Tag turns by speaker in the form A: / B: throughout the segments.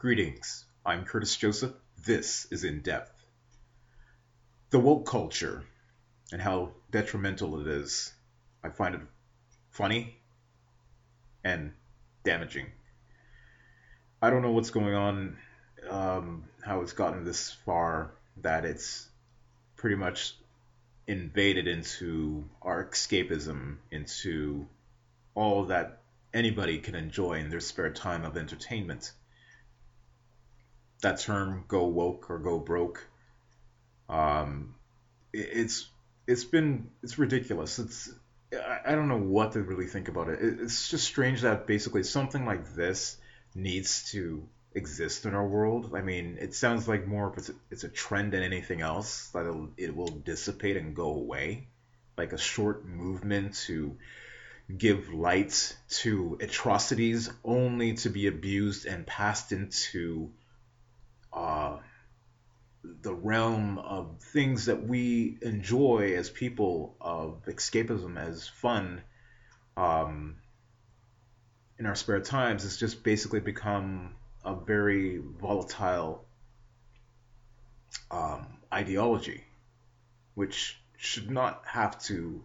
A: Greetings, I'm Curtis Joseph. This is In Depth. The woke culture and how detrimental it is. I find it funny and damaging. I don't know what's going on, um, how it's gotten this far that it's pretty much invaded into our escapism, into all that anybody can enjoy in their spare time of entertainment. That term, go woke or go broke, um, it's it's been it's ridiculous. It's I don't know what to really think about it. It's just strange that basically something like this needs to exist in our world. I mean, it sounds like more it's a, it's a trend than anything else that it will dissipate and go away, like a short movement to give light to atrocities only to be abused and passed into uh, the realm of things that we enjoy as people of escapism as fun um, in our spare times has just basically become a very volatile um, ideology, which should not have to.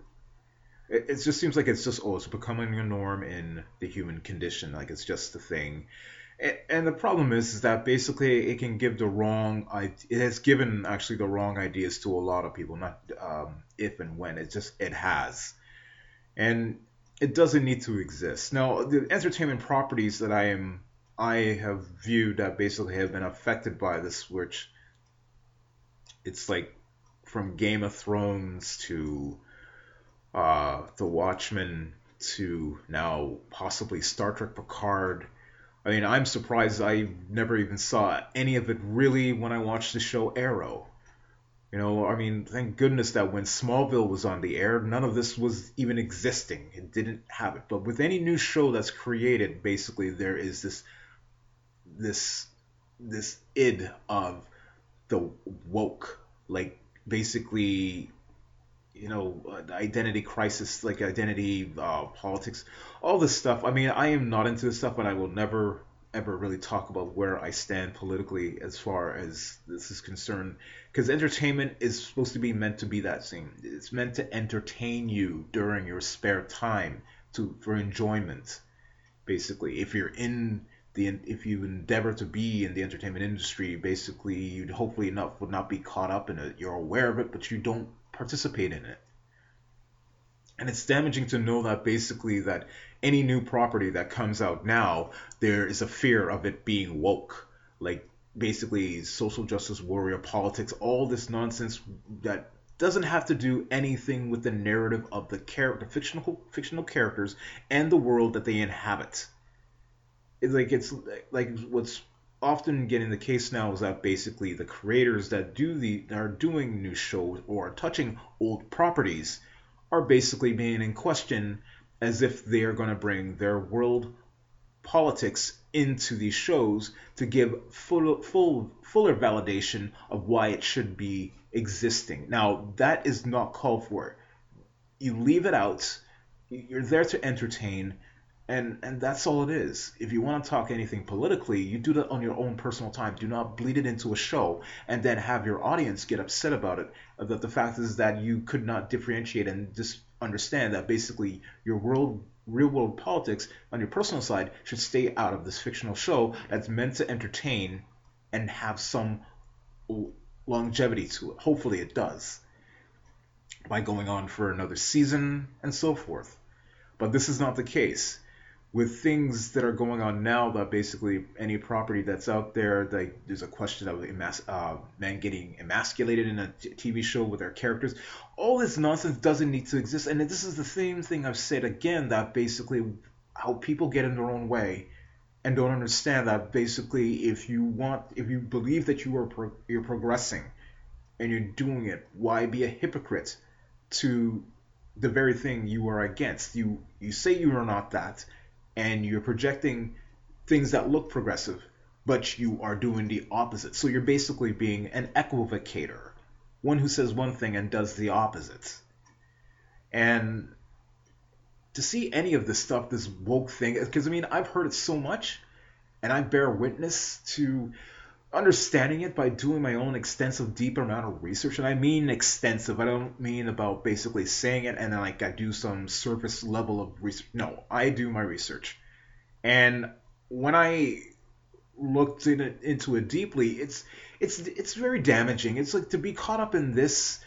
A: It, it just seems like it's just oh, it's becoming a norm in the human condition. Like it's just the thing, and the problem is, is that basically it can give the wrong. It has given actually the wrong ideas to a lot of people. Not um, if and when it just it has, and it doesn't need to exist. Now the entertainment properties that I am I have viewed that basically have been affected by this, which it's like from Game of Thrones to uh, The Watchmen to now possibly Star Trek Picard. I mean, I'm surprised I never even saw any of it really when I watched the show Arrow. You know, I mean, thank goodness that when Smallville was on the air, none of this was even existing. It didn't have it. But with any new show that's created, basically there is this this this id of the woke, like basically, you know, uh, identity crisis, like identity uh, politics, all this stuff. I mean, I am not into this stuff, and I will never ever really talk about where I stand politically as far as this is concerned. Because entertainment is supposed to be meant to be that same. It's meant to entertain you during your spare time to for enjoyment. Basically, if you're in the if you endeavor to be in the entertainment industry, basically you'd hopefully enough would not be caught up in it. You're aware of it, but you don't participate in it. And it's damaging to know that basically that any new property that comes out now, there is a fear of it being woke. Like basically social justice warrior politics, all this nonsense that doesn't have to do anything with the narrative of the character fictional fictional characters and the world that they inhabit it's like it's like what's often getting the case now is that basically the creators that do the that are doing new shows or touching old properties are basically being in question as if they are going to bring their world politics into these shows to give full, full fuller validation of why it should be existing. Now that is not called for. You leave it out. You're there to entertain and and that's all it is. If you want to talk anything politically you do that on your own personal time. Do not bleed it into a show and then have your audience get upset about it uh, that the fact is that you could not differentiate and just understand that basically your world real world politics on your personal side should stay out of this fictional show that's meant to entertain and have some longevity to it. Hopefully it does by going on for another season and so forth. But this is not the case with things that are going on now that basically any property that's out there like there's a question of emas- uh, men getting emasculated in a t- tv show with their characters. All this nonsense doesn't need to exist. And this is the same thing i've said again that basically how people get in their own way and don't understand that basically if you want if you believe that you are pro- you're progressing and you're doing it why be a hypocrite to the very thing you are against? You you say you are not that and you're projecting things that look progressive, but you are doing the opposite. So you're basically being an equivocator, one who says one thing and does the opposite. And to see any of this stuff, this woke thing, because I mean, I've heard it so much, and I bear witness to understanding it by doing my own extensive, deep amount of research. And I mean extensive. I don't mean about basically saying it and then like I do some surface level of research. No, I do my research. And when I looked in it, into it deeply, it's it's it's very damaging. It's like to be caught up in this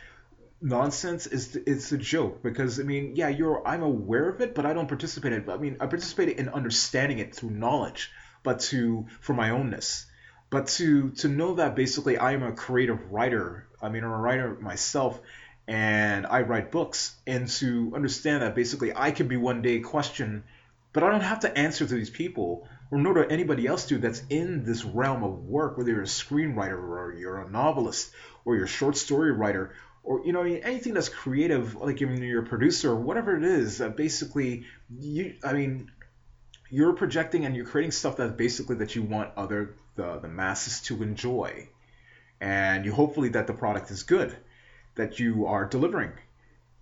A: nonsense is it's a joke because I mean, yeah, you're I'm aware of it, but I don't participate in it. I mean, I participate in understanding it through knowledge, but to for my ownness. But to to know that basically I am a creative writer. I mean, I'm a writer myself, and I write books, and to understand that basically I can be one day questioned, but I don't have to answer to these people or nor do anybody else do that's in this realm of work, whether you're a screenwriter or you're a novelist or you're a short story writer or you know anything that's creative, like even you're a producer or whatever it is. Basically, you I mean, you're projecting and you're creating stuff that basically that you want other the the masses to enjoy, and you hopefully that the product is good, that you are delivering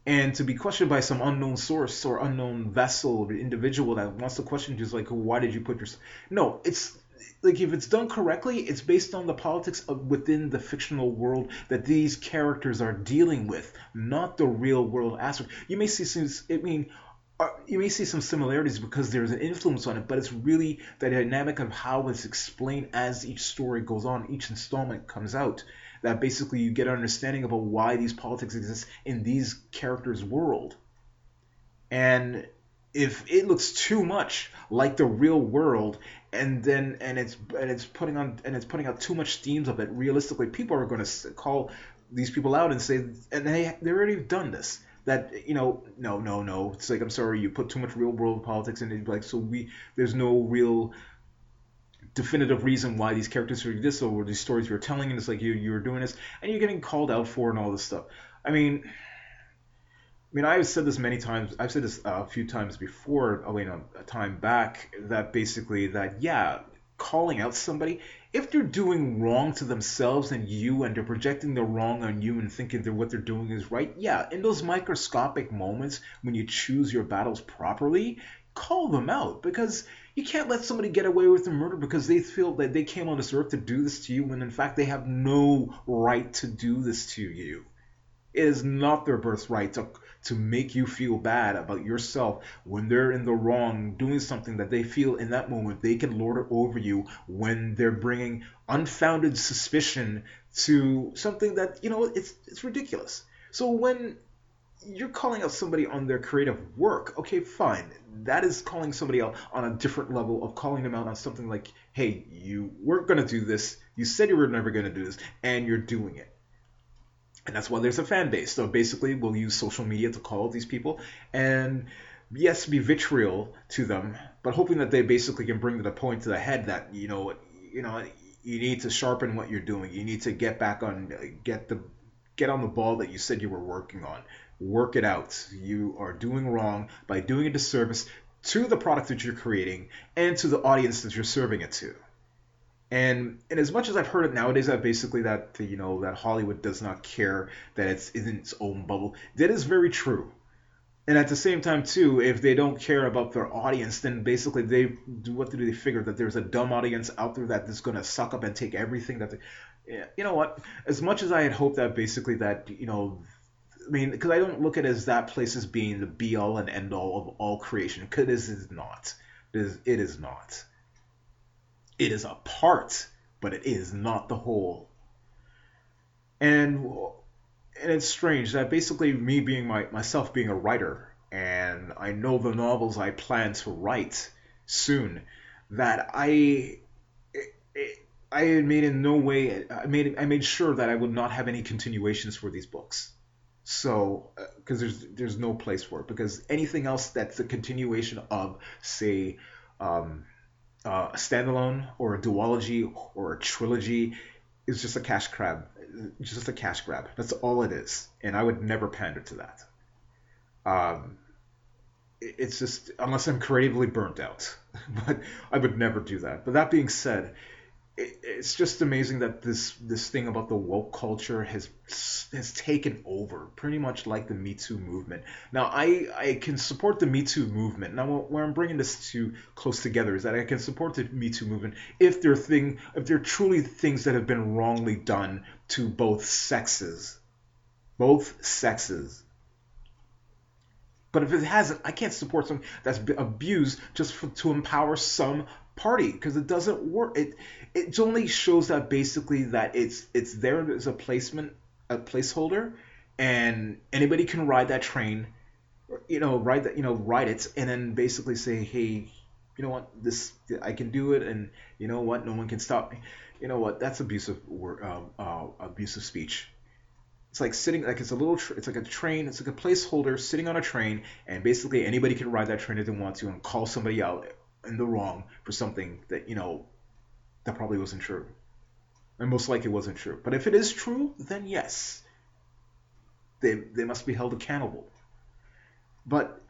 A: and to be questioned by some unknown source or unknown vessel or individual that wants to question you is like why did you put your. no it's like if it's done correctly it's based on the politics of within the fictional world that these characters are dealing with not the real world aspect you may see some i mean Uh, you may see some similarities because there's an influence on it, but it's really the dynamic of how it's explained as each story goes on, each installment comes out that basically you get an understanding about why these politics exist in these characters' world. And if it looks too much like the real world and then and it's and it's putting on and it's putting out too much themes of it realistically people are going to call these people out and say and they they already done this that you know no no no it's like i'm sorry you put too much real world politics in it like so we there's no real definitive reason why these characters are this or these stories you're telling and it's like you you're doing this and you're getting called out for and all this stuff i mean I mean, I've said this many times. I've said this a few times before. No, a time back. That basically, that yeah, calling out somebody if they're doing wrong to themselves and you, and they're projecting the wrong on you and thinking that what they're doing is right. Yeah, in those microscopic moments when you choose your battles properly, call them out because you can't let somebody get away with a murder because they feel that they came on this earth to do this to you when in fact they have no right to do this to you. It is not their birthright to, to make you feel bad about yourself when they're in the wrong, doing something that they feel in that moment they can lord it over you when they're bringing unfounded suspicion to something that, you know, it's, it's ridiculous. So when you're calling out somebody on their creative work. Okay, fine. That is calling somebody out on a different level of calling them out on something like, hey, you weren't going to do this. You said you were never going to do this, and you're doing it. And that's why there's a fan base. So basically, we'll use social media to call these people and yes, be vitriol to them, but hoping that they basically can bring to the point to the head that you know, you know, you need to sharpen what you're doing. You need to get back on, get the, get on the ball that you said you were working on work it out. You are doing wrong by doing a disservice to the product that you're creating and to the audience that you're serving it to. And and as much as I've heard it nowadays that basically that the, you know that Hollywood does not care that it's in its own bubble, that is very true. And at the same time too, if they don't care about their audience, then basically they do what do they figure that there's a dumb audience out there that is going to suck up and take everything that they, you know what? As much as I had hoped that basically that you know I mean, because I don't look at it as that place as being the be all and end all of all creation, because it is not. It is, it is not. It is a part, but it is not the whole. And and it's strange that basically me being my myself being a writer, and I know the novels I plan to write soon, that I. I made in no way. I made I made sure that I would not have any continuations for these books so, because uh, there's there's no place for it because anything else that's a continuation of, say, um, uh, a standalone or a duology or a trilogy is just a cash grab, just a cash grab. That's all it is, and I would never pander to that. Um, it's just unless I'm creatively burnt out, but I would never do that. But that being said, it's just amazing that this this thing about the woke culture has has taken over, pretty much like the Me Too movement. Now, I I can support the Me Too movement. Now, where I'm bringing this to close together is that I can support the Me Too movement if there are thing if there are truly things that have been wrongly done to both sexes, both sexes. But if it hasn't, I can't support something that's abused just for, to empower some party because it doesn't work. It it only shows that basically that it's it's there as a placement a placeholder, and anybody can ride that train, you know, ride that you know ride it, and then basically say, hey, you know what, this I can do it, and you know what, no one can stop me. You know what? That's abusive uh, uh, abusive speech. It's like sitting like it's a little it's like a train. It's like a placeholder sitting on a train, and basically anybody can ride that train if they want to and call somebody out in the wrong for something that you know that probably wasn't true. And most likely wasn't true. But if it is true, then yes. They, they must be held accountable. But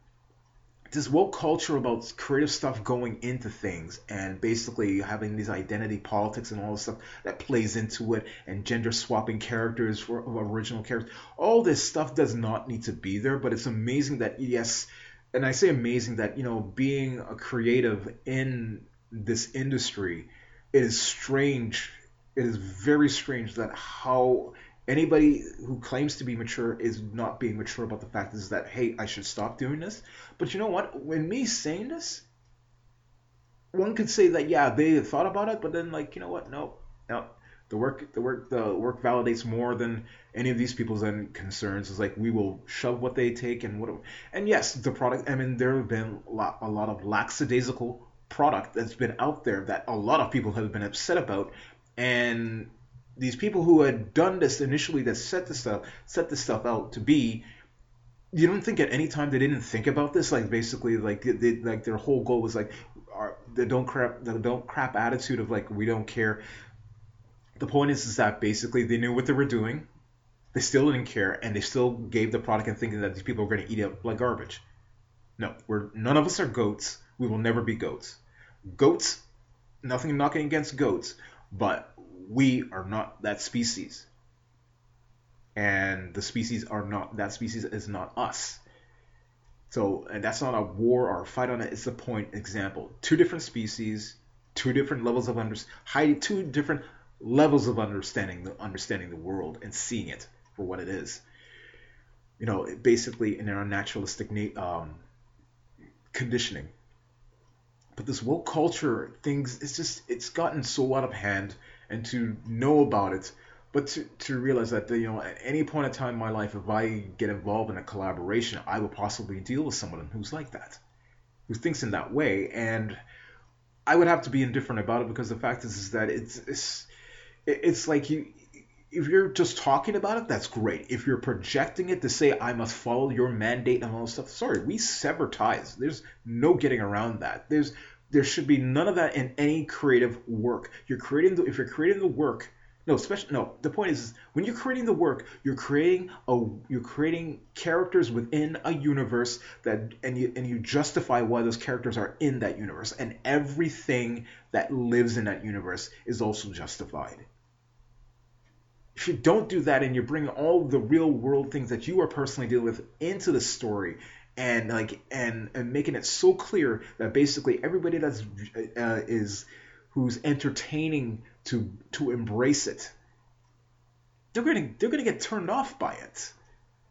A: this woke culture about creative stuff going into things and basically having these identity politics and all this stuff that plays into it and gender swapping characters for original characters all this stuff does not need to be there but it's amazing that yes and i say amazing that you know being a creative in this industry it is strange. It is very strange that how anybody who claims to be mature is not being mature about the fact is that hey, I should stop doing this. But you know what? When me saying this, one could say that yeah, they thought about it, but then like you know what? No, no. The work, the work, the work validates more than any of these people's own concerns. Is like we will shove what they take and what. And yes, the product. I mean, there have been a lot, a lot of lackadaisical product that's been out there that a lot of people have been upset about and these people who had done this initially that set this stuff set this stuff out to be you don't think at any time they didn't think about this like basically like they, like their whole goal was like our, the don't crap the don't crap attitude of like we don't care the point is is that basically they knew what they were doing they still didn't care and they still gave the product and thinking that these people were going to eat it like garbage no we're none of us are goats we will never be goats. Goats, nothing knocking against goats, but we are not that species. And the species are not, that species is not us. So, and that's not a war or a fight on it, it's a point example. Two different species, two different levels of under, high, two different levels of understanding the understanding the world and seeing it for what it is. You know, basically in our naturalistic um, conditioning but this woke culture things it's just it's gotten so out of hand and to know about it but to, to realize that you know at any point in time in my life if i get involved in a collaboration i will possibly deal with someone who's like that who thinks in that way and i would have to be indifferent about it because the fact is, is that it's it's it's like you if you're just talking about it, that's great. If you're projecting it to say I must follow your mandate and all this stuff, sorry, we sever ties. There's no getting around that. There's there should be none of that in any creative work. You're creating the if you're creating the work, no, especially no. The point is, when you're creating the work, you're creating a you're creating characters within a universe that and you and you justify why those characters are in that universe, and everything that lives in that universe is also justified if you don't do that and you bring all the real world things that you are personally dealing with into the story and like and, and making it so clear that basically everybody that's uh, is who's entertaining to to embrace it they're gonna they're gonna get turned off by it.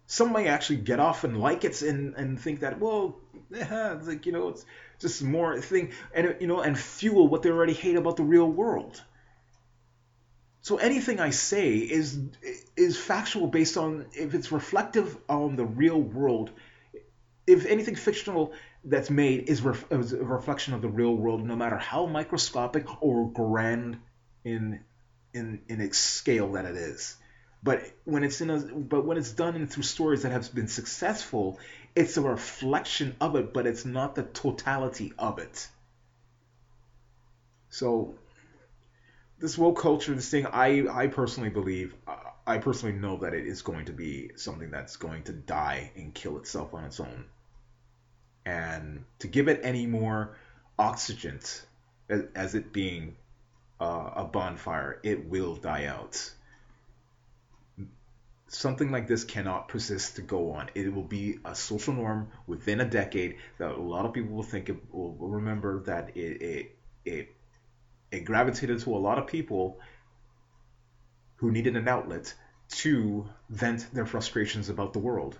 A: Some may actually get off and like it and and think that well yeah, it's like you know it's just more thing and you know and fuel what they already hate about the real world so anything I say is is factual based on if it's reflective on the real world. If anything fictional that's made is, ref, is a reflection of the real world, no matter how microscopic or grand in in in its scale that it is. But when it's in a but when it's done in through stories that have been successful, it's a reflection of it, but it's not the totality of it. So this woke culture, this thing, I I personally believe, I personally know that it is going to be something that's going to die and kill itself on its own. And to give it any more oxygen, as, as it being uh, a bonfire, it will die out. Something like this cannot persist to go on. It will be a social norm within a decade that a lot of people will think it, will remember that it, it it it gravitated to a lot of people who needed an outlet to vent their frustrations about the world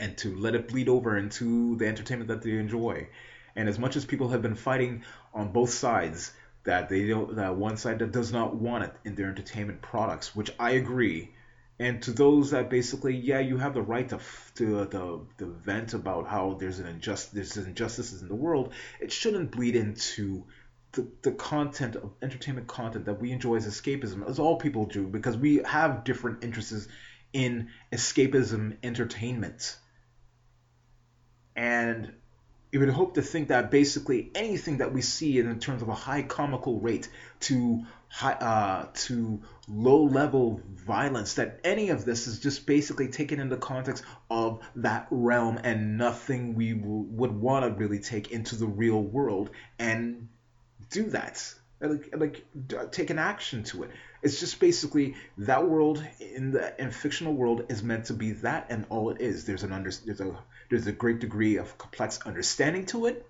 A: and to let it bleed over into the entertainment that they enjoy. And as much as people have been fighting on both sides that they don't that one side that does not want it in their entertainment products, which I agree, and to those that basically yeah you have the right to to uh, to, to vent about how there's an injustice there's injustices in the world, it shouldn't bleed into the, the content of entertainment content that we enjoy as escapism, as all people do, because we have different interests in escapism entertainment. And you would hope to think that basically anything that we see in terms of a high comical rate to high uh, to low level violence, that any of this is just basically taken in the context of that realm and nothing we w- would want to really take into the real world and do that. Like like take an action to it. It's just basically that world in the in fictional world is meant to be that and all it is. There's an under there's a there's a great degree of complex understanding to it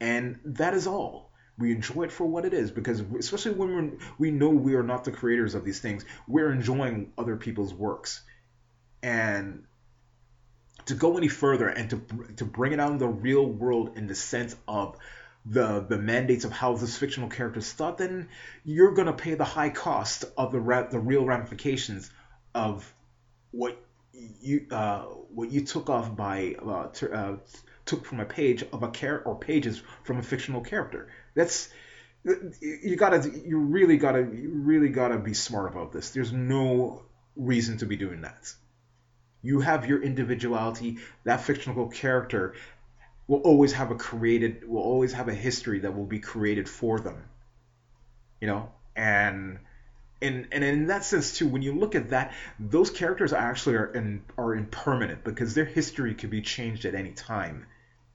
A: and that is all. We enjoy it for what it is because especially when we we know we are not the creators of these things we're enjoying other people's works. And to go any further and to to bring it out in the real world in the sense of the the mandates of how this fictional character is thought, then you're gonna pay the high cost of the ra- the real ramifications of what you uh, what you took off by uh, t- uh, took from a page of a character or pages from a fictional character. That's you gotta you really gotta you really gotta be smart about this. There's no reason to be doing that. You have your individuality. That fictional character will always have a created will always have a history that will be created for them you know? And and and in that sense too when you look at that those characters actually are in, are impermanent because their history could be changed at any time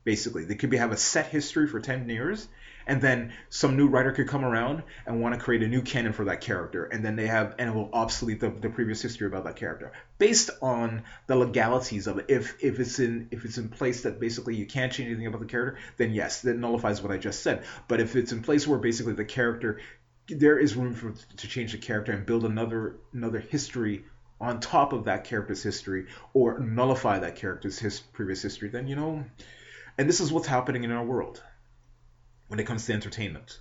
A: basically. They could be have a set history for 10 years and then some new writer could come around and want to create a new canon for that character. And then they have and it will obsolete the, the previous history about that character. Based on the legalities of it if if it's in if it's in place that basically you can't change anything about the character then yes that nullifies what i just said. But if it's in place where basically the character there is room for to change the character and build another another history on top of that character's history or nullify that character's his previous history then you know and this is what's happening in our world when it comes to entertainment.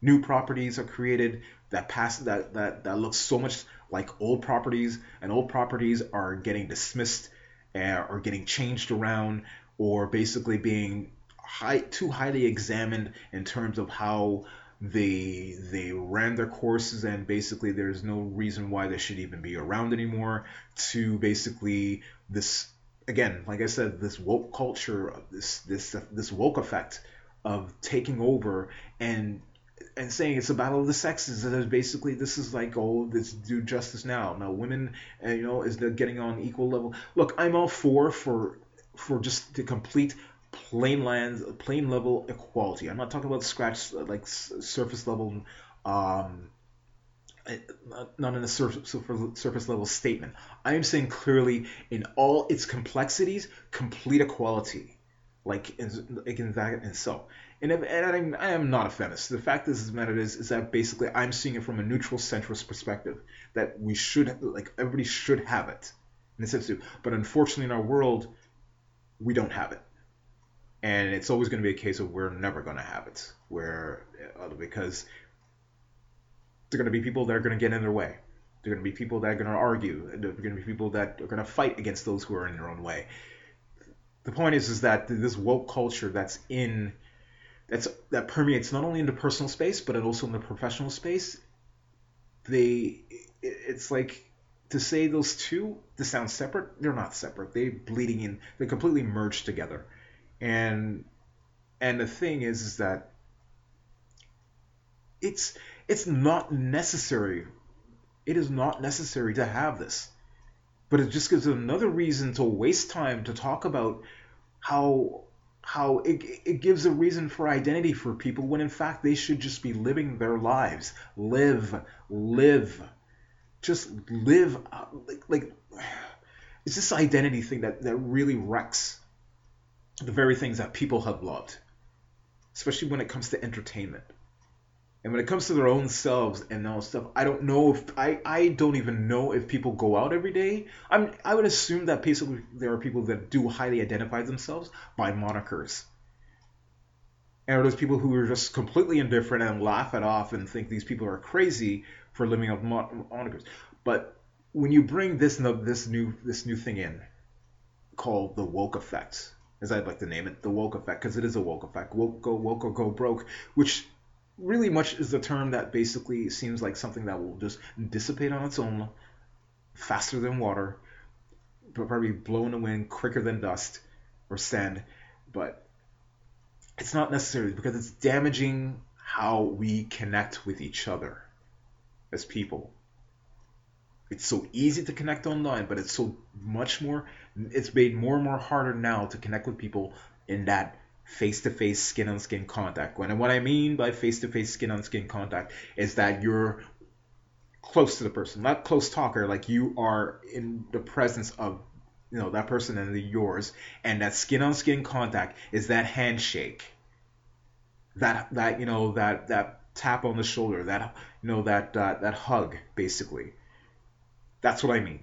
A: New properties are created that pass that that that looks so much like old properties, and old properties are getting dismissed uh, or getting changed around, or basically being high too highly examined in terms of how they they ran their courses and basically there's no reason why they should even be around anymore to basically this again like i said this woke culture this this this woke effect of taking over and and saying it's a battle of the sexes. And basically this is like oh this do justice now. Now women, uh, you know, is they're getting on equal level. Look, I'm all for for for just the complete plain lands, plain level equality. I'm not talking about scratch like surface level. Um, not in a surface, surface level statement. I am saying clearly in all its complexities, complete equality like in, like in that and so and, if, and I'm, I am not a feminist. The fact is, the is, is that basically I'm seeing it from a neutral centrist perspective that we should like everybody should have it in a sense too. But unfortunately, in our world, we don't have it, and it's always going to be a case of we're never going to have it, where uh, because there are going to be people that are going to get in their way. There are going to be people that are going to argue. There are going to be people that are going to fight against those who are in their own way the point is is that this woke culture that's in that's that permeates not only in the personal space but also in the professional space they it's like to say those two to sound separate they're not separate. They're bleeding in they're completely merged together. And and the thing is is that it's it's not necessary it is not necessary to have this but it just gives another reason to waste time to talk about how how it, it gives a reason for identity for people when in fact they should just be living their lives. Live, live, just live. Like, like it's this identity thing that, that really wrecks the very things that people have loved, especially when it comes to entertainment. And when it comes to their own selves and all stuff, I don't know if I, I don't even know if people go out every day. I'm I would assume that basically there are people that do highly identify themselves by monikers. And there's people who are just completely indifferent and laugh it off and think these people are crazy for living up monikers. But when you bring this this new this new thing in, called the woke effect, as I'd like to name it, the woke effect, because it is a woke effect, woke go woke or go broke, which really much is the term that basically seems like something that will just dissipate on its own faster than water, but probably blow in the wind quicker than dust or sand. But it's not necessarily because it's damaging how we connect with each other as people. It's so easy to connect online, but it's so much more, it's made more and more harder now to connect with people in that face to face, skin on skin contact. When what I mean by face to face, skin on skin contact is that you're close to the person, not close talker, like you are in the presence of you know that person and the yours, and that skin on skin contact is that handshake, that that you know that that tap on the shoulder, that you know that uh, that hug, basically. That's what I mean.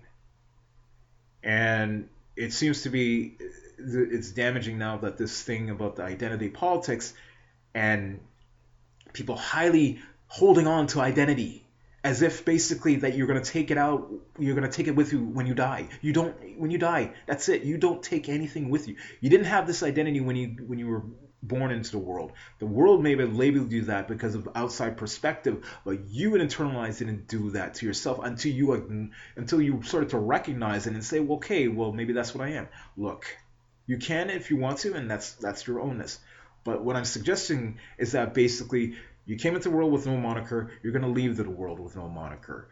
A: And it seems to be it's damaging now that this thing about the identity politics and people highly holding on to identity as if basically that you're going to take it out you're going to take it with you when you die. You don't when you die that's it. You don't take anything with you. You didn't have this identity when you when you were born into the world. The world may have labeled you that because of outside perspective but you internalized internalize it and do that to yourself until you until you started to recognize it and say well, okay well maybe that's what i am. Look you can if you want to, and that's that's your ownness. But what I'm suggesting is that basically you came into the world with no moniker, you're going to leave the world with no moniker.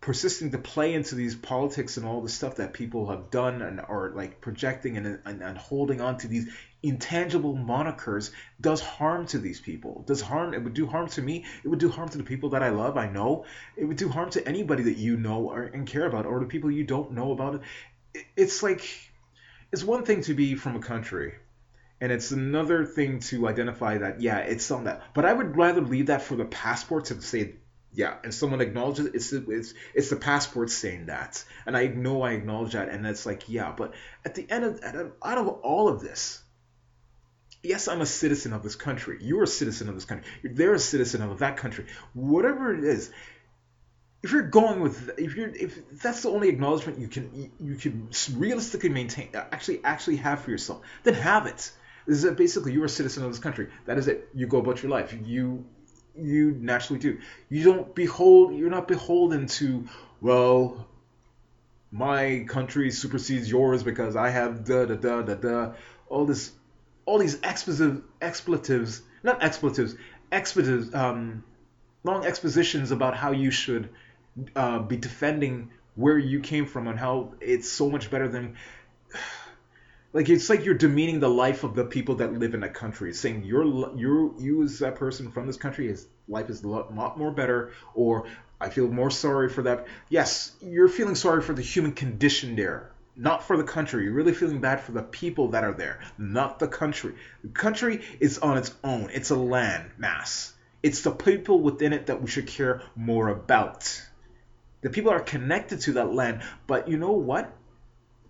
A: Persisting to play into these politics and all the stuff that people have done and are like projecting and, and, and holding on to these intangible monikers does harm to these people. Does harm. It would do harm to me. It would do harm to the people that I love. I know. It would do harm to anybody that you know or, and care about, or the people you don't know about. It. It's like it's one thing to be from a country and it's another thing to identify that yeah it's on that but i would rather leave that for the passport to say yeah and someone acknowledges it's it's it's the passport saying that. And i know i acknowledge that and it's like yeah but at the end of out of all of this yes i'm a citizen of this country. You're a citizen of this country. They're a citizen of that country. Whatever it is if you're going with if you're if that's the only acknowledgement you can you can realistically maintain actually actually have for yourself then have it. This is basically you're a citizen of this country. That is it. You go about your life. You you naturally do. You don't behold you're not beholden to well my country supersedes yours because i have da da da da da. All this all these expletives expletives not expletives expletives um long expositions about how you should uh, be defending where you came from and how it's so much better than like it's like you're demeaning the life of the people that live in that country saying you're you you as that person from this country is life is a lot more better or i feel more sorry for that. Yes you're feeling sorry for the human condition there not for the country. You're really feeling bad for the people that are there not the country. The country is on its own. It's a land mass. It's the people within it that we should care more about the people are connected to that land, but you know what?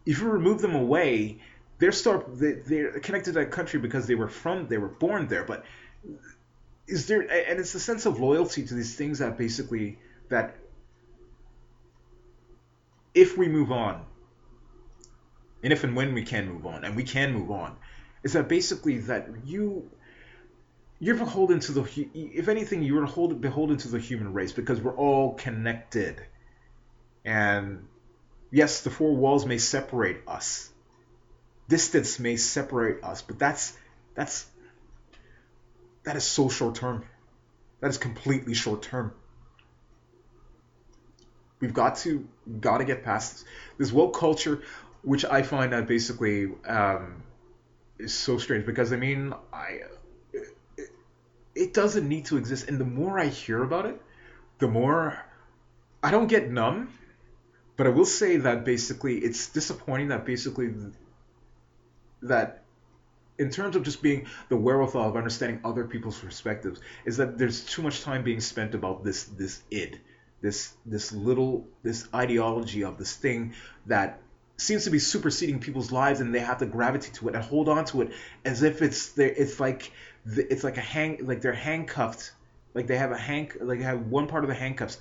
A: If you remove them away, they're still they're connected to that country because they were from they were born there. But is there and it's the sense of loyalty to these things that basically that if we move on, and if and when we can move on, and we can move on, is that basically that you you're beholden to the if anything you're beholden to the human race because we're all connected and yes, the four walls may separate us. Distance may separate us, but that's that's that is so short term. That is completely short term. We've got to got to get past this. This woke culture, which I find that basically um, is so strange because I mean I it, it doesn't need to exist, and the more I hear about it, the more I don't get numb, but I will say that basically it's disappointing that basically that in terms of just being the wherewithal of understanding other people's perspectives is that there's too much time being spent about this this id this this little this ideology of this thing that seems to be superseding people's lives and they have to gravitate to it and hold on to it as if it's there it's like it's like a hang like they're handcuffed like they have a hank like they have one part of the handcuffs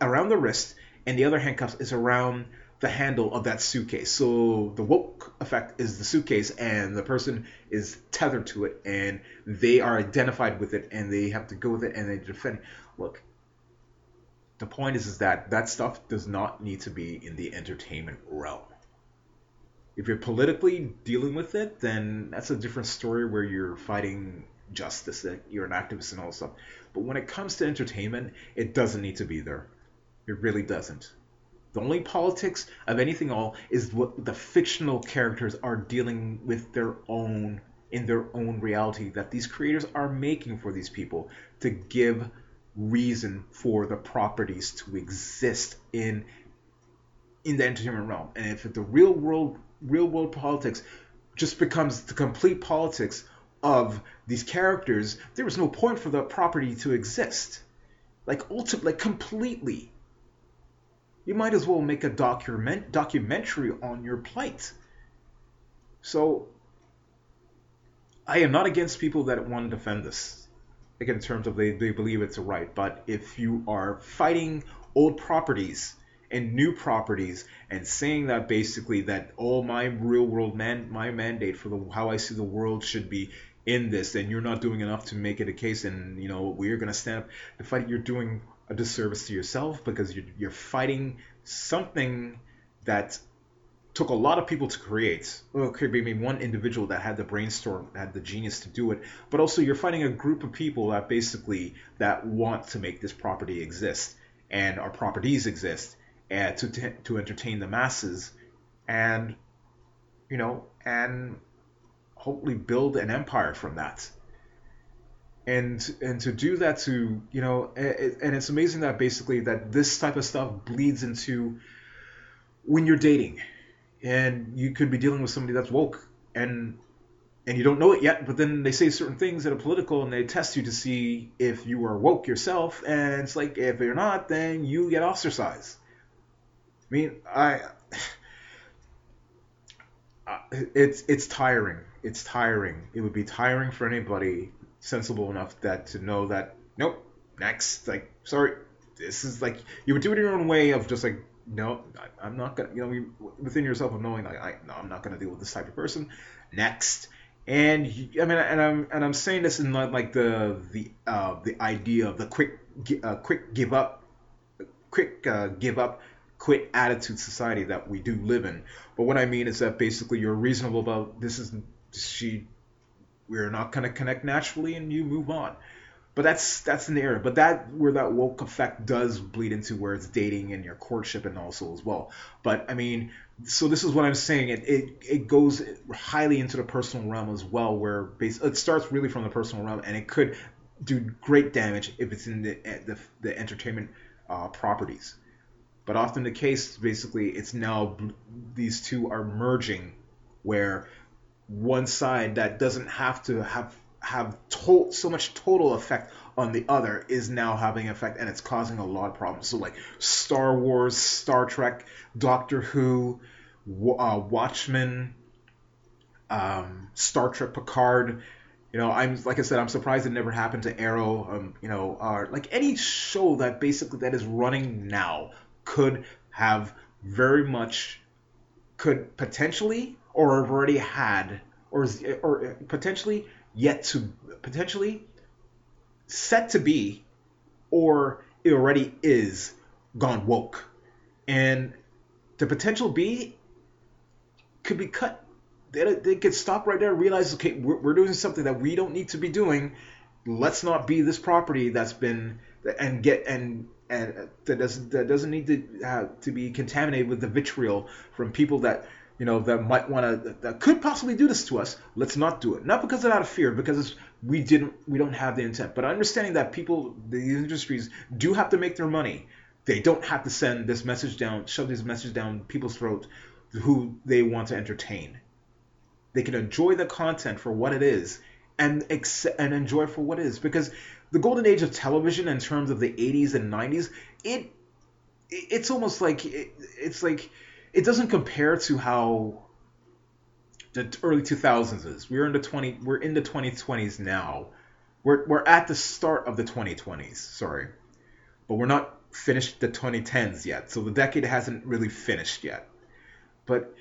A: around the wrist and the other handcuffs is around the handle of that suitcase. So the woke effect is the suitcase, and the person is tethered to it, and they are identified with it, and they have to go with it, and they defend. Look, the point is, is that that stuff does not need to be in the entertainment realm. If you're politically dealing with it, then that's a different story where you're fighting justice, that you're an activist and all that stuff. But when it comes to entertainment, it doesn't need to be there. It really doesn't. The only politics of anything all is what the fictional characters are dealing with their own in their own reality that these creators are making for these people to give reason for the properties to exist in in the entertainment realm. And if the real world real world politics just becomes the complete politics of these characters, there is no point for the property to exist. Like ultimately, like completely you might as well make a document documentary on your plight. So I am not against people that want to defend this. Like in terms of they, they believe it's a right. But if you are fighting old properties and new properties and saying that basically that all my real world man my mandate for the how I see the world should be in this and you're not doing enough to make it a case and you know we're gonna stand up to fight you're doing a disservice to yourself because you're, you're fighting something that took a lot of people to create. Well, it could be maybe one individual that had the brainstorm, had the genius to do it, but also you're fighting a group of people that basically that want to make this property exist and our properties exist and to to entertain the masses and you know and hopefully build an empire from that and and to do that to you know and it's amazing that basically that this type of stuff bleeds into when you're dating. And you could be dealing with somebody that's woke and and you don't know it yet but then they say certain things that are political and they test you to see if you are woke yourself. And it's like if you're not then you get ostracized. I mean i it's it's tiring. It's tiring. It would be tiring for anybody sensible enough that to know that nope, next, like sorry, this is like you would do it in your own way of just like no, I, am not gonna you know within yourself of knowing like I no, I'm not gonna deal with this type of person. Next, and I mean, and I'm and I'm saying this in like the the uh, the idea of the quick uh, quick give up, quick uh, give up, quit attitude society that we do live in. But what I mean is that basically you're reasonable about this is she we're not going to connect naturally and you move on. But that's that's the area but that where that woke effect does bleed into where it's dating and your courtship and also as well. But i mean so this is what i'm saying. It it, it goes highly into the personal realm as well where base, it starts really from the personal realm and it could do great damage if it's in the the, the entertainment uh, properties. But often the case basically it's now these two are merging where one side that doesn't have to have have to- so much total effect on the other is now having effect and it's causing a lot of problems. So like star wars star trek doctor who uh, watchmen um, star trek picard you know i'm like i said i'm surprised it never happened to arrow um, you know uh, like any show that basically that is running now could have very much could potentially or have already had or is, or potentially yet to potentially set to be or it already is gone woke. And the potential be could be cut. They, they could stop right there and realize okay we're, we're doing something that we don't need to be doing. Let's not be this property that's been and get and and that doesn't that doesn't need to have to be contaminated with the vitriol from people that you know, that might want to, that could possibly do this to us, let's not do it. Not because of out of fear, because we didn't, we don't have the intent, but understanding that people, these industries do have to make their money. They don't have to send this message down, shove this message down people's throats who they want to entertain. They can enjoy the content for what it is and accept, and enjoy for what it is because the golden age of television in terms of the 80s and 90s, it it's almost like it, it's like it doesn't compare to how the early 2000s is. We're in the 20 we're in the 2020s now. We're we're at the start of the 2020s, sorry. But we're not finished the 2010s yet. So the decade hasn't really finished yet. But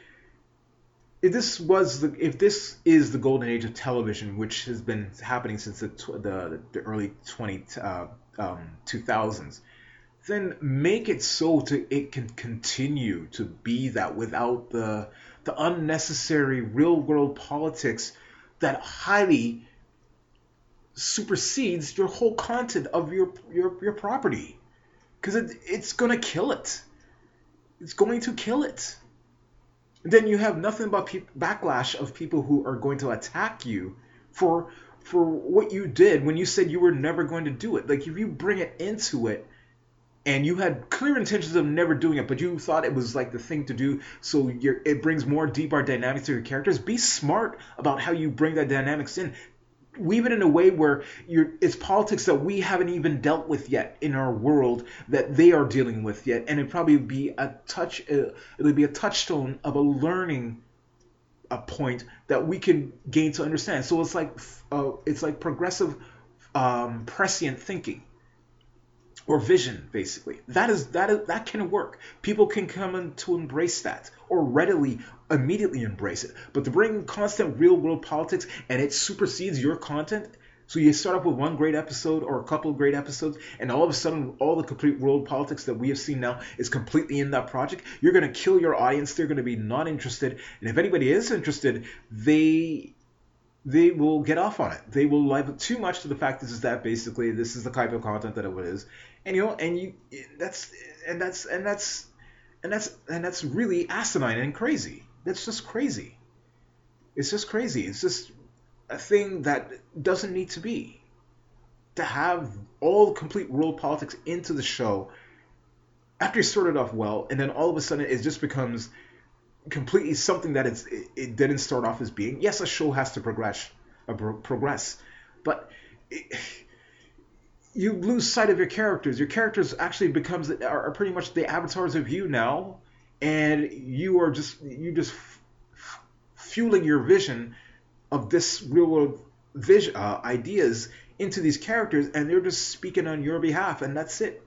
A: if this was the if this is the golden age of television, which has been happening since the the, the early 20 uh, um, 2000s, then make it so to it can continue to be that without the the unnecessary real world politics that highly supersedes your whole content of your your, your property. Because it, it's to kill it. It's going to kill it. And then you have nothing but pe- backlash of people who are going to attack you for for what you did when you said you were never going to do it. Like if you bring it into it and you had clear intentions of never doing it, but you thought it was like the thing to do, so it brings more deeper dynamics to your characters. Be smart about how you bring that dynamics in. Weave it in a way where it's politics that we haven't even dealt with yet in our world that they are dealing with yet, and it probably be a touch. Uh, it'll be a touchstone of a learning a point that we can gain to understand. So it's like uh, it's like progressive um, prescient thinking or vision basically that is that is that can work people can come in to embrace that or readily immediately embrace it but to bring constant real world politics and it supersedes your content so you start off with one great episode or a couple of great episodes, and all of a sudden, all the complete world politics that we have seen now is completely in that project. You're going to kill your audience. They're going to be not interested, and if anybody is interested, they they will get off on it. They will live too much to the fact this is that basically this is the type of content that it is, and you know, and you that's and that's and that's and that's and that's really asinine and crazy. That's just crazy. It's just crazy. It's just a thing that doesn't need to be. To have all complete world politics into the show after you started off well, and then all of a sudden it just becomes completely something that it's it, it didn't start off as being. Yes, a show has to progress, uh, progress, but. It, you lose sight of your characters. Your characters actually becomes are pretty much the avatars of you now, and you are just you just f- fueling your vision of this real world vision uh, ideas into these characters, and they're just speaking on your behalf, and that's it.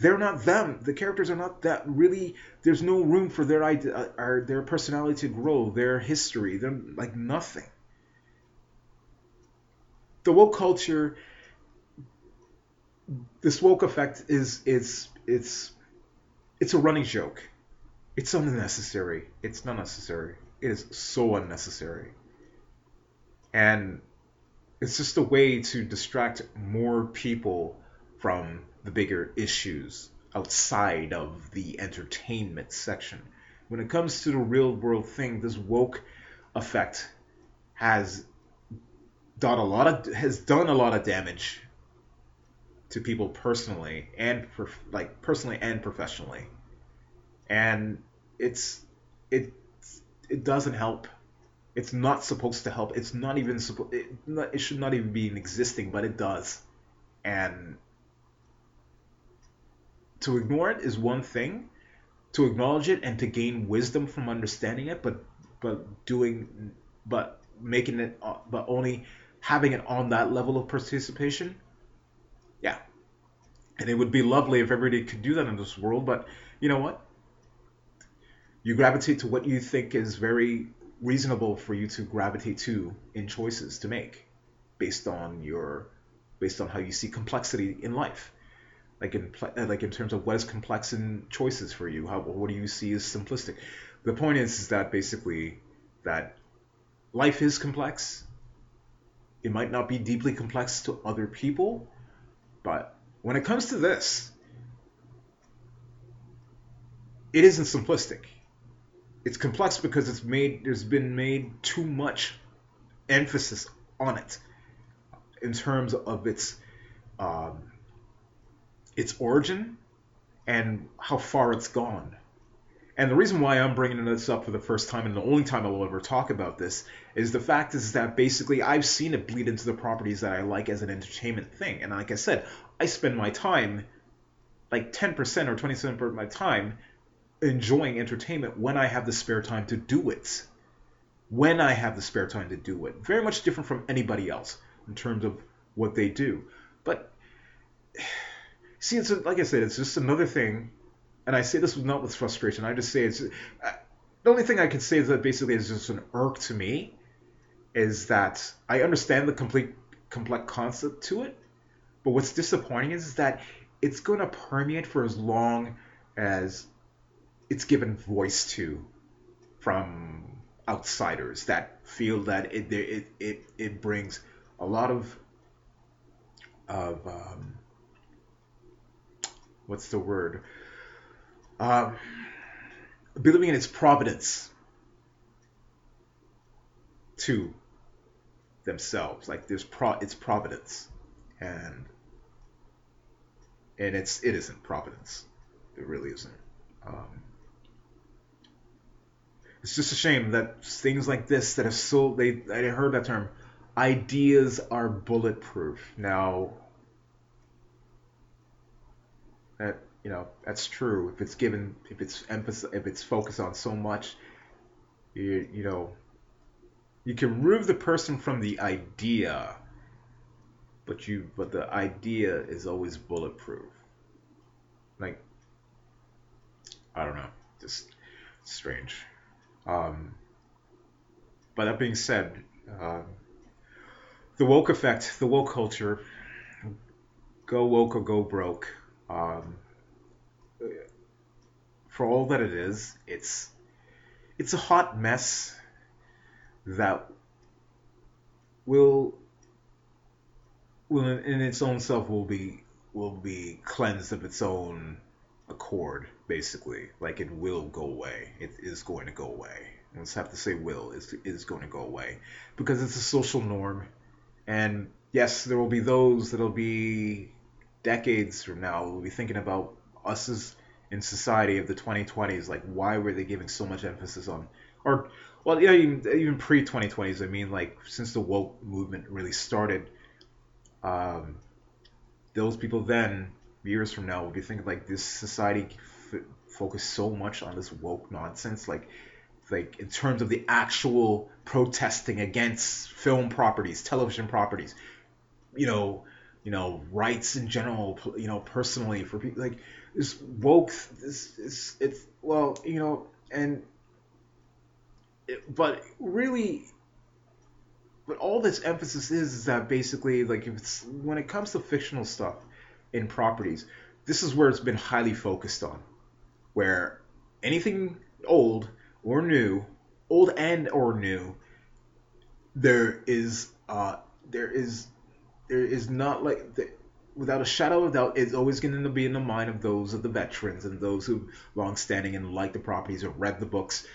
A: They're not them. The characters are not that really. There's no room for their idea, uh, or their personality to grow, their history. They're like nothing. The woke culture this woke effect is is it's it's a running joke. It's unnecessary. It's not necessary. It is so unnecessary. And it's just a way to distract more people from the bigger issues outside of the entertainment section. When it comes to the real world thing, this woke effect has done a lot of has done a lot of damage to people personally and like personally and professionally, and it's it it doesn't help. It's not supposed to help. It's not even supposed. It, it should not even be existing, but it does, and to ignore it is one thing. To acknowledge it and to gain wisdom from understanding it, but but doing but making it uh, but only having it on that level of participation. And it would be lovely if everybody could do that in this world, but you know what? You gravitate to what you think is very reasonable for you to gravitate to in choices to make based on your based on how you see complexity in life. Like in uh, like in terms of what is complex in choices for you how what do you see as simplistic? The point is, is that basically that life is complex. It might not be deeply complex to other people but when it comes to this, it isn't simplistic. it's complex because it's made there's been made too much emphasis on it in terms of its um, its origin and how far it's gone. And the reason why I'm bringing this up for the first time and the only time I will ever talk about this is the fact is that basically I've seen it bleed into the properties that I like as an entertainment thing. And like I said, I spend my time, like 10% or 20% of my time, enjoying entertainment when I have the spare time to do it. When I have the spare time to do it. Very much different from anybody else in terms of what they do. But see, it's like I said, it's just another thing and I say this not with frustration. I just say it's uh, the only thing I can say is that basically it's just an irk to me is that I understand the complete complex concept to it, but what's disappointing is, is that it's going to permeate for as long as it's given voice to from outsiders that feel that it it it, it brings a lot of of um, what's the word um, believing in its providence to themselves. Like there's pro, it's providence, and and it's it isn't providence. It really isn't. Um, it's just a shame that things like this that are so they I heard that term ideas are bulletproof. Now that you know that's true if it's given if it's emphasis if it's focused on so much you you know you can remove the person from the idea but you but the idea is always bulletproof. Like i don't know just strange. Um but that being said uh, the woke effect the woke culture go woke or go broke um, for all that it is, it's it's a hot mess that will will in its own self will be will be cleansed of its own accord basically. Like it will go away. It is going to go away. Let's have to say will is is going to go away. Because it's a social norm. And yes there will be those that'll be decades from now will be thinking about us as in society of the 2020s like why were they giving so much emphasis on or well yeah even, even pre 2020s i mean like since the woke movement really started um, those people then years from now will be thinking like this society f- focused so much on this woke nonsense like like in terms of the actual protesting against film properties television properties you know you know rights in general you know personally for people like this woke this is it's well you know and it, but really but all this emphasis is is that basically like when it comes to fictional stuff in properties this is where it's been highly focused on. Where anything old or new old and or new there is uh there is there is not like the, without a shadow of doubt, it's always going to be in the mind of those of the veterans and those who long standing and like the properties or read the books,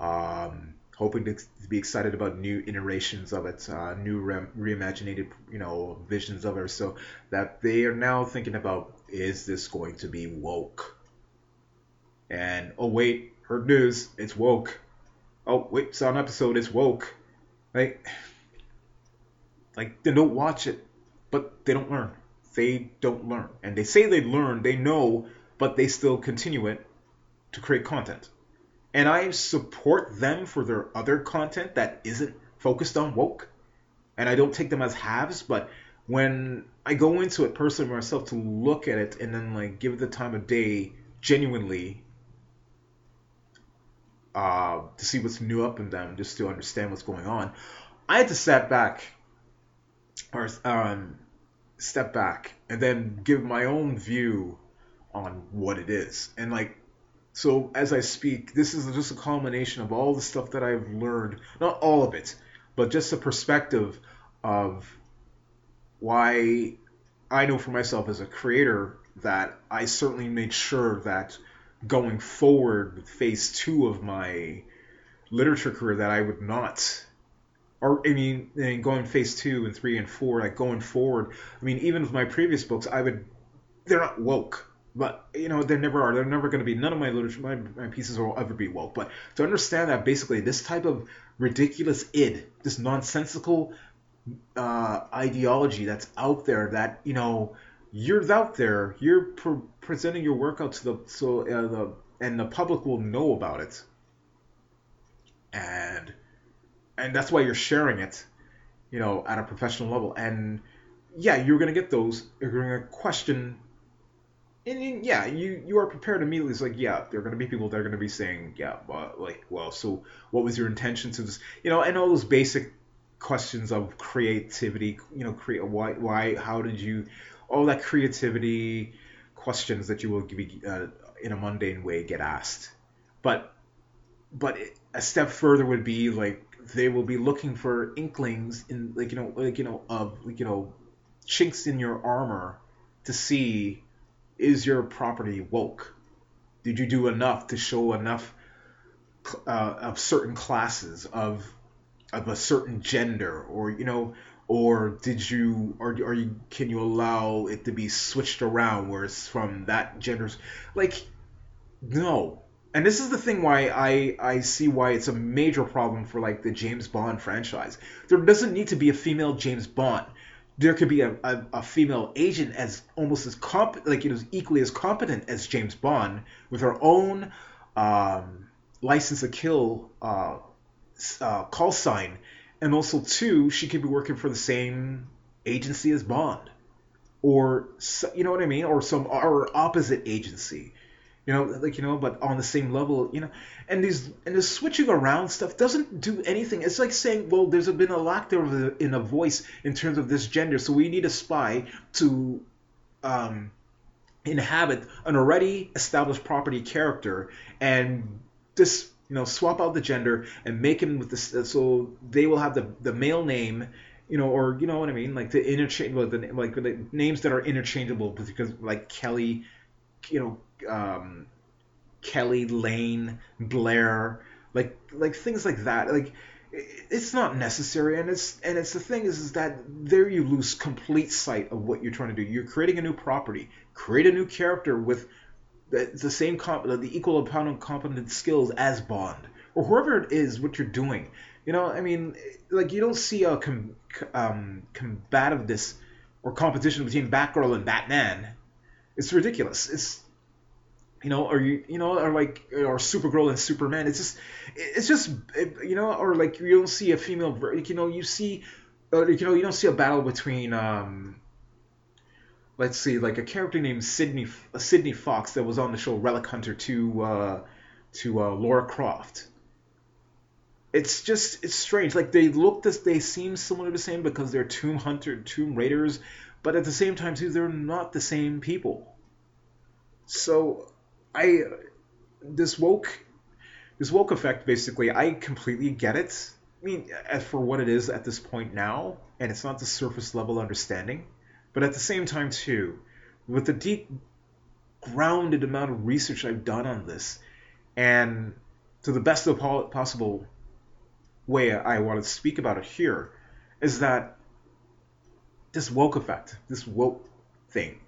A: um, hoping to, be excited about new iterations of it, uh, new re- reimaginated, you know, visions of it. So that they are now thinking about, is this going to be woke? And oh wait, heard news, it's woke. Oh wait, saw an episode, it's woke. Like, like they don't watch it, but they don't learn they don't learn. And they say they learn, they know, but they still continue it to create content. And I support them for their other content that isn't focused on woke. And I don't take them as halves, but when I go into it personally myself to look at it and then like give it the time of day genuinely uh, to see what's new up in them, just to understand what's going on, I had to step back or um, step back and then give my own view on what it is. And like, so as I speak, this is just a culmination of all the stuff that I've learned, not all of it, but just a perspective of why I know for myself as a creator that I certainly made sure that going forward with phase two of my literature career that I would not. Or I mean, mean, going phase two and three and four, like going forward. I mean, even with my previous books, I would. They're not woke, but you know, there never are. They're never going to be. None of my literature, my, my pieces will ever be woke. But to understand that, basically, this type of ridiculous id, this nonsensical uh, ideology that's out there, that you know, you're out there, you're pre- presenting your work out to the so uh, the and the public will know about it and and that's why you're sharing it you know at a professional level and yeah you're gonna get those you're gonna question and yeah you you are prepared immediately. It's like yeah there are gonna be people that are gonna be saying yeah well, like well so what was your intention to this you know and all those basic questions of creativity you know create why why how did you all that creativity questions that you will be uh, in a mundane way get asked. But but a step further would be like they will be looking for inklings in like you know like you know of like you know chinks in your armor to see is your property woke did you do enough to show enough uh, of certain classes of of a certain gender or you know or did you or are you can you allow it to be switched around where it's from that gender's like no and this is the thing why I, I see why it's a major problem for like the James Bond franchise. There doesn't need to be a female James Bond. There could be a, a, a female agent as almost as comp like it is equally as competent as James Bond with her own um, license to kill uh, uh, call sign, and also two she could be working for the same agency as Bond, or you know what I mean, or some or opposite agency you know like you know but on the same level you know and these and the switching around stuff doesn't do anything. It's like saying well there's been a lack there in a voice in terms of this gender. So we need a spy to um, inhabit an already established property character and just you know swap out the gender and make him with this so they will have the the male name you know, or you know what I mean, like the interchangeable, the like the names that are interchangeable because like Kelly, you know, um, Kelly Lane, Blair, like like things like that. Like it's not necessary, and it's and it's the thing is is that there you lose complete sight of what you're trying to do. You're creating a new property, create a new character with the, the same comp, the equal amount of competent skills as Bond or whoever it is. What you're doing, you know, I mean, like you don't see a com, um, combativeness or competition between Batgirl and Batman. It's ridiculous. It's you know, or you, you know, or like, or Supergirl and Superman. It's just, it's just, you know, or like you don't see a female, you know, you see, uh, you know, you don't see a battle between, um, let's see, like a character named Sydney, uh, Sydney Fox that was on the show Relic Hunter to, uh, to uh, Lara Croft. It's just, it's strange. Like they look this, they seem similar to the same because they're Tomb Hunter, Tomb Raiders, but at the same time too, they're not the same people. So I this woke this woke effect basically I completely get it. I mean, for what it is at this point now, and it's not the surface level understanding, but at the same time too, with the deep grounded amount of research I've done on this, and to the best of possible way I want to speak about it here, is that this woke effect, this woke thing,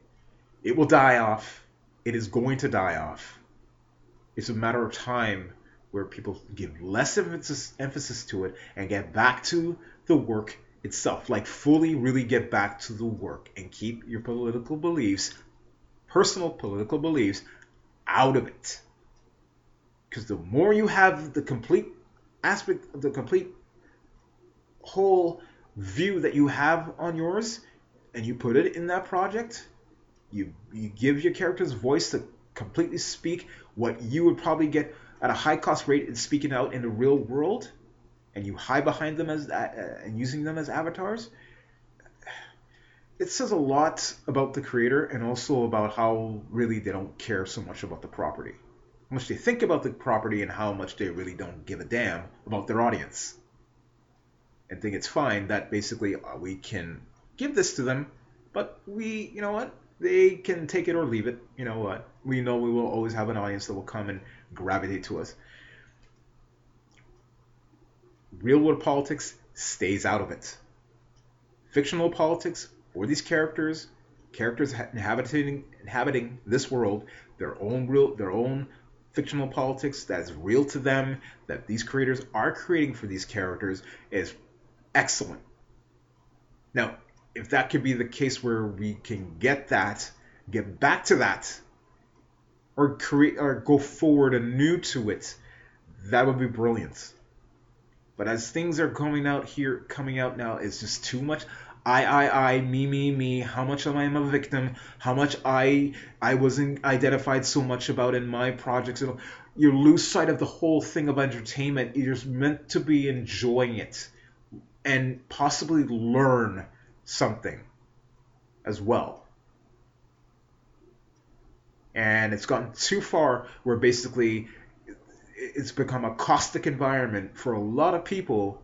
A: it will die off it is going to die off. It's a matter of time where people give less emphasis, to it and get back to the work itself. Like, fully, really get back to the work and keep your political beliefs, personal political beliefs, out of it. Because the more you have the complete aspect, the complete whole view that you have on yours, and you put it in that project, you you give your characters voice to completely speak what you would probably get at a high cost rate in speaking out in the real world, and you hide behind them as uh, and using them as avatars. It says a lot about the creator and also about how really they don't care so much about the property. How much they think about the property and how much they really don't give a damn about their audience. And think it's fine that basically uh, we can give this to them, but we, you know what? They can take it or leave it. You know what? We know we will always have an audience that will come and gravitate to us. real world politics stays out of it. Fictional politics for these characters, characters inhabiting inhabiting this world, their own real their own fictional politics that is real to them, that these creators are creating for these characters is excellent. Now, if that could be the case where we can get that, get back to that, or create or go forward anew to it, that would be brilliant. But as things are coming out here, coming out now, it's just too much. I, I, I, me, me, me. How much am a victim? How much I, I wasn't identified so much about in my projects. You lose sight of the whole thing of entertainment. You're just meant to be enjoying it, and possibly learn something as well. And it's gotten too far where basically it's become a caustic environment for a lot of people,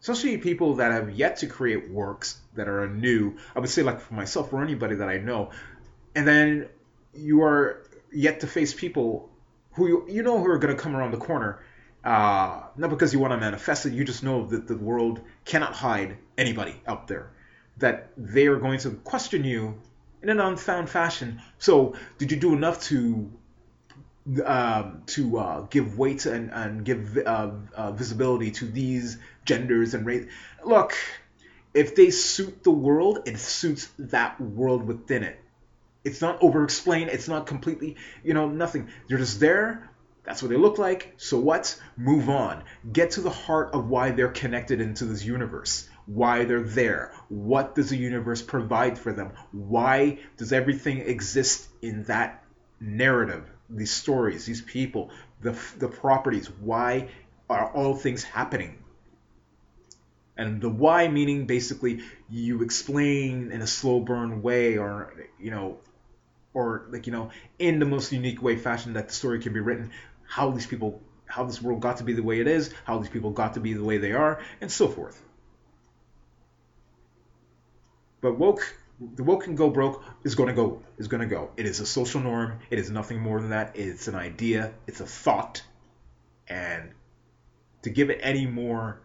A: especially people that have yet to create works that are new. I would say, like for myself or anybody that I know, and then you are yet to face people who you, you know who are going to come around the corner. Uh, not because you want to manifest it, you just know that the world cannot hide anybody out there. That they are going to question you in an unfound fashion. So, did you do enough to um, to uh, give weight and, and give uh, uh, visibility to these genders and race. Look, if they suit the world, it suits that world within it. It's not over explained. It's not completely, you know, nothing. They're just there. That's what they look like. So what? Move on. Get to the heart of why they're connected into this universe. Why they're there. What does the universe provide for them? Why does everything exist in that narrative? these stories, these people, the, the properties. Why are all things happening? And the why meaning basically you explain in a slow burn way or, you know, or like, you know, in the most unique way fashion that the story can be written, how these people, how this world got to be the way it is, how these people got to be the way they are, and so forth. But woke the woke can go broke is going to go is going to go. It is a social norm. It is nothing more than that. It's an idea. It's a thought, and to give it any more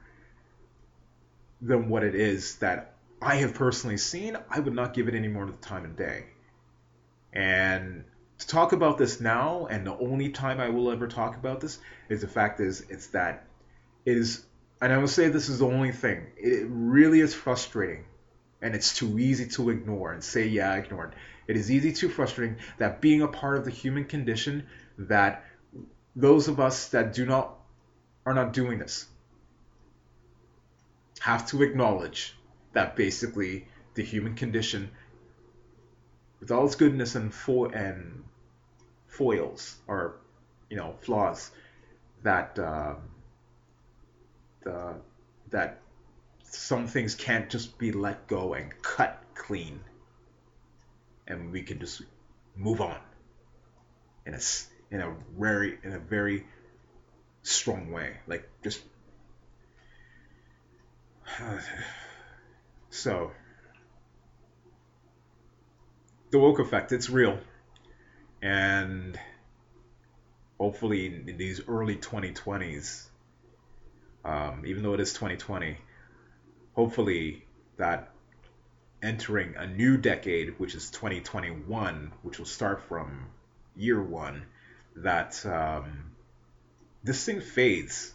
A: than what it is that I have personally seen, I would not give it any more of the time of day. And to talk about this now, and the only time I will ever talk about this is the fact is it's that it is, and I will say this is the only thing. It really is frustrating and it's too easy to ignore and say, yeah, I ignored. It is easy to frustrating that being a part of the human condition, that those of us that do not are not doing this have to acknowledge that basically the human condition, with all its goodness and fo- and foils or you know flaws, that uh, the that some things can't just be let go and cut clean. And we can just move on in a in a very in a very strong way like just so. The woke effect it's real. And hopefully in these early 2020s um, even though it is 2020 hopefully that entering a new decade, which is 2021, which will start from year one, that um, this thing fades,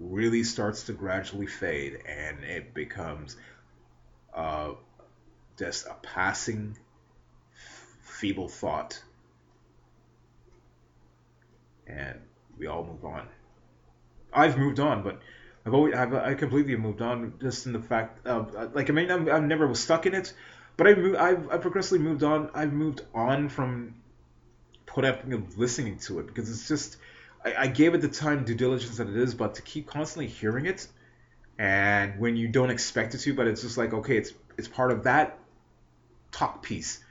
A: really starts to gradually fade, and it becomes uh, just a passing, feeble thought. And we all move on. I've moved on, but I've always I've, I completely moved on just in the fact of uh, like I mean I'm, I never was stuck in it, but I moved, I've I've progressively moved on. I've moved on from put up listening to it because it's just I, I gave it the time due diligence that it is, but to keep constantly hearing it, and when you don't expect it to, but it's just like okay, it's it's part of that talk piece.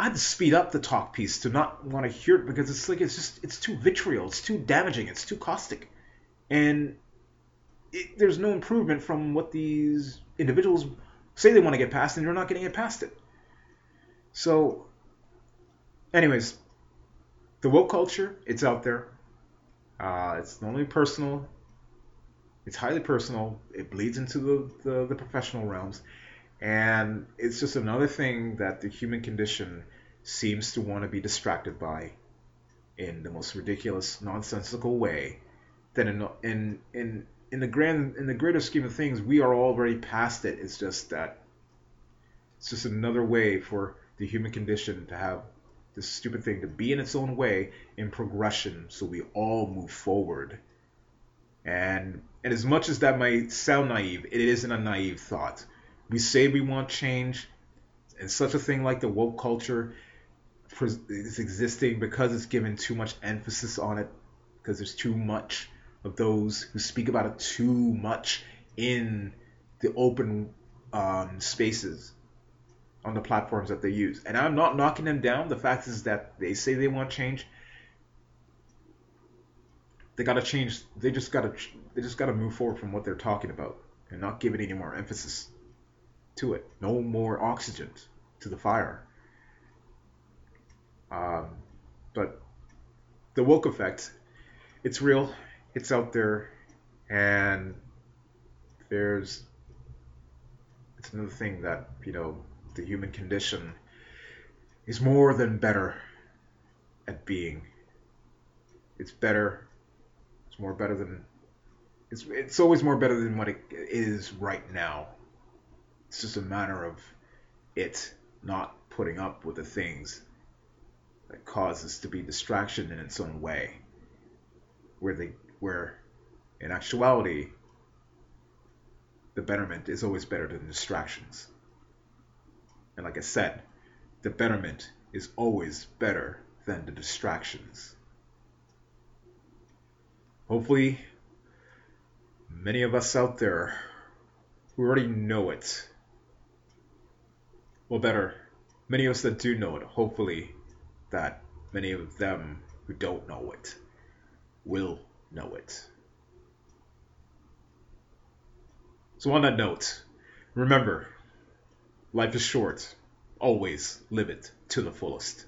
A: I had to speed up the talk piece to not want to hear it because it's like it's just it's too vitriol, it's too damaging, it's too caustic, and it, there's no improvement from what these individuals say they want to get past, and they're not getting it past it. So, anyways, the woke culture, it's out there. Uh, it's not only personal, It's highly personal. It bleeds into the, the, the professional realms. And it's just another thing that the human condition seems to want to be distracted by in the most ridiculous, nonsensical way. Then in in in in the grand in the greater scheme of things, we are already past it. It's just that it's just another way for the human condition to have this stupid thing to be in its own way in progression, so we all move forward. And and as much as that might sound naive, it isn't a naive thought. We say we want change, and such a thing like the woke culture is existing because it's given too much emphasis on it, because there's too much of those who speak about it too much in the open um, spaces on the platforms that they use. And I'm not knocking them down. The fact is that they say they want change. They gotta change. They just gotta. They just gotta move forward from what they're talking about and not give it any more emphasis to it. No more oxygen to the fire. Um, but the woke effect, it's real, it's out there, and there's it's another thing that you know the human condition is more than better at being. It's better. It's more better than. It's it's always more better than what it is right now. It's just a matter of it not putting up with the things that causes to be distraction in its own way. Where they where in actuality the betterment is always better than distractions. And like I said, the betterment is always better than the distractions. Hopefully, many of us out there who already know it, well, better, many of us that do know it, hopefully, that many of them who don't know it will know it. So, on that note, remember life is short. Always live it to the fullest.